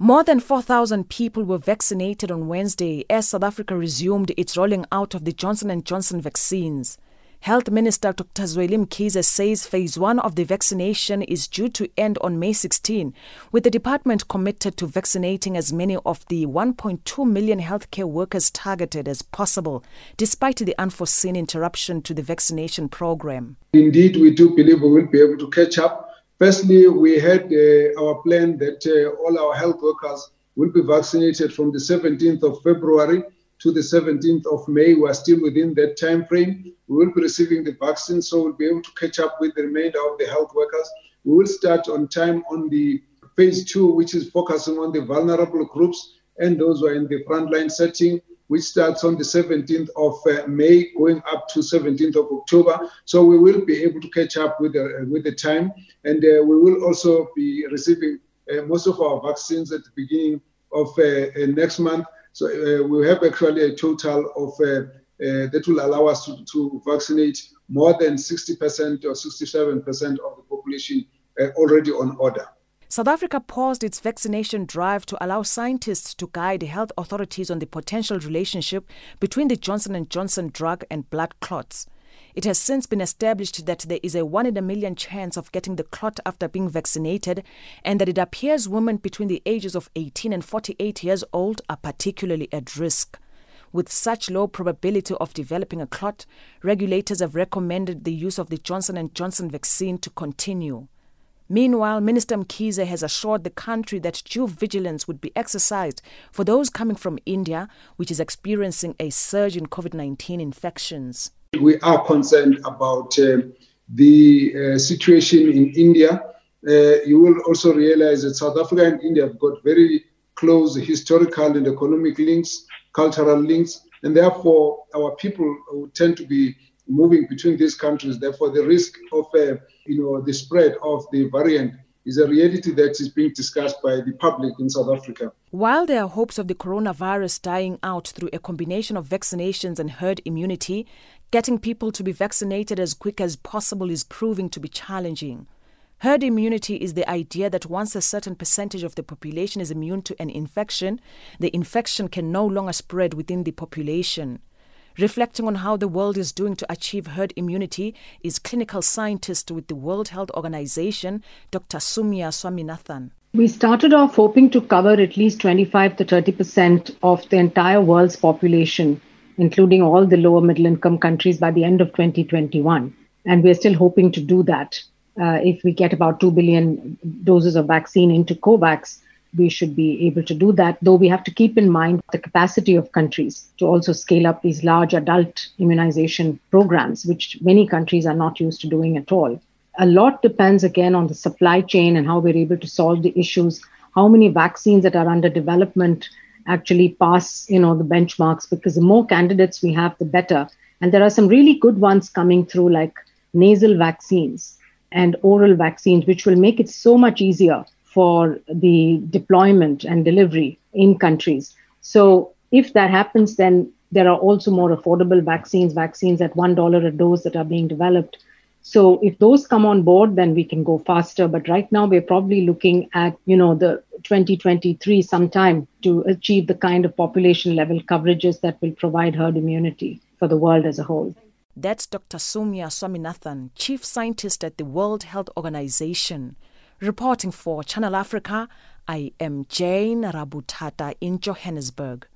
More than 4,000 people were vaccinated on Wednesday as South Africa resumed its rolling out of the Johnson & Johnson vaccines. Health Minister Dr. Zweli Mkhize says phase 1 of the vaccination is due to end on May 16, with the department committed to vaccinating as many of the 1.2 million healthcare workers targeted as possible, despite the unforeseen interruption to the vaccination program. Indeed, we do believe we will be able to catch up Firstly, we had uh, our plan that uh, all our health workers will be vaccinated from the 17th of February to the 17th of May. We are still within that time frame. We will be receiving the vaccine, so we'll be able to catch up with the remainder of the health workers. We will start on time on the phase two, which is focusing on the vulnerable groups and those who are in the frontline setting which starts on the 17th of uh, May, going up to 17th of October. So we will be able to catch up with the, uh, with the time, and uh, we will also be receiving uh, most of our vaccines at the beginning of uh, uh, next month. So we have actually a total of that will allow us to, to vaccinate more than 60% or 67% of the population already on order. South Africa paused its vaccination drive to allow scientists to guide health authorities on the potential relationship between the Johnson & Johnson drug and blood clots. It has since been established that there is a 1 in a million chance of getting the clot after being vaccinated and that it appears women between the ages of 18 and 48 years old are particularly at risk. With such low probability of developing a clot, regulators have recommended the use of the Johnson & Johnson vaccine to continue. Meanwhile, Minister Mkhize has assured the country that due vigilance would be exercised for those coming from India, which is experiencing a surge in COVID 19 infections. We are concerned about uh, the uh, situation in India. Uh, you will also realize that South Africa and India have got very close historical and economic links, cultural links, and therefore our people tend to be moving between these countries. Therefore, the risk of uh, you know the spread of the variant is a reality that is being discussed by the public in South Africa. While there are hopes of the coronavirus dying out through a combination of vaccinations and herd immunity, getting people to be vaccinated as quick as possible is proving to be challenging. Herd immunity is the idea that once a certain percentage of the population is immune to an infection, the infection can no longer spread within the population. Reflecting on how the world is doing to achieve herd immunity is clinical scientist with the World Health Organization, Dr. Soumya Swaminathan. We started off hoping to cover at least 25 to 30 percent of the entire world's population, including all the lower middle income countries, by the end of 2021. And we're still hoping to do that. Uh, if we get about 2 billion doses of vaccine into COVAX, we should be able to do that, though we have to keep in mind the capacity of countries to also scale up these large adult immunization programs, which many countries are not used to doing at all. A lot depends again on the supply chain and how we're able to solve the issues, how many vaccines that are under development actually pass, you know, the benchmarks, because the more candidates we have, the better. And there are some really good ones coming through, like nasal vaccines and oral vaccines, which will make it so much easier for the deployment and delivery in countries. So if that happens, then there are also more affordable vaccines, vaccines at $1 a dose that are being developed. So if those come on board, then we can go faster. But right now we're probably looking at, you know, the 2023 sometime to achieve the kind of population level coverages that will provide herd immunity for the world as a whole. That's Dr. Soumya Swaminathan, Chief Scientist at the World Health Organization. Reporting for Channel Africa, I am Jane Rabutata in Johannesburg.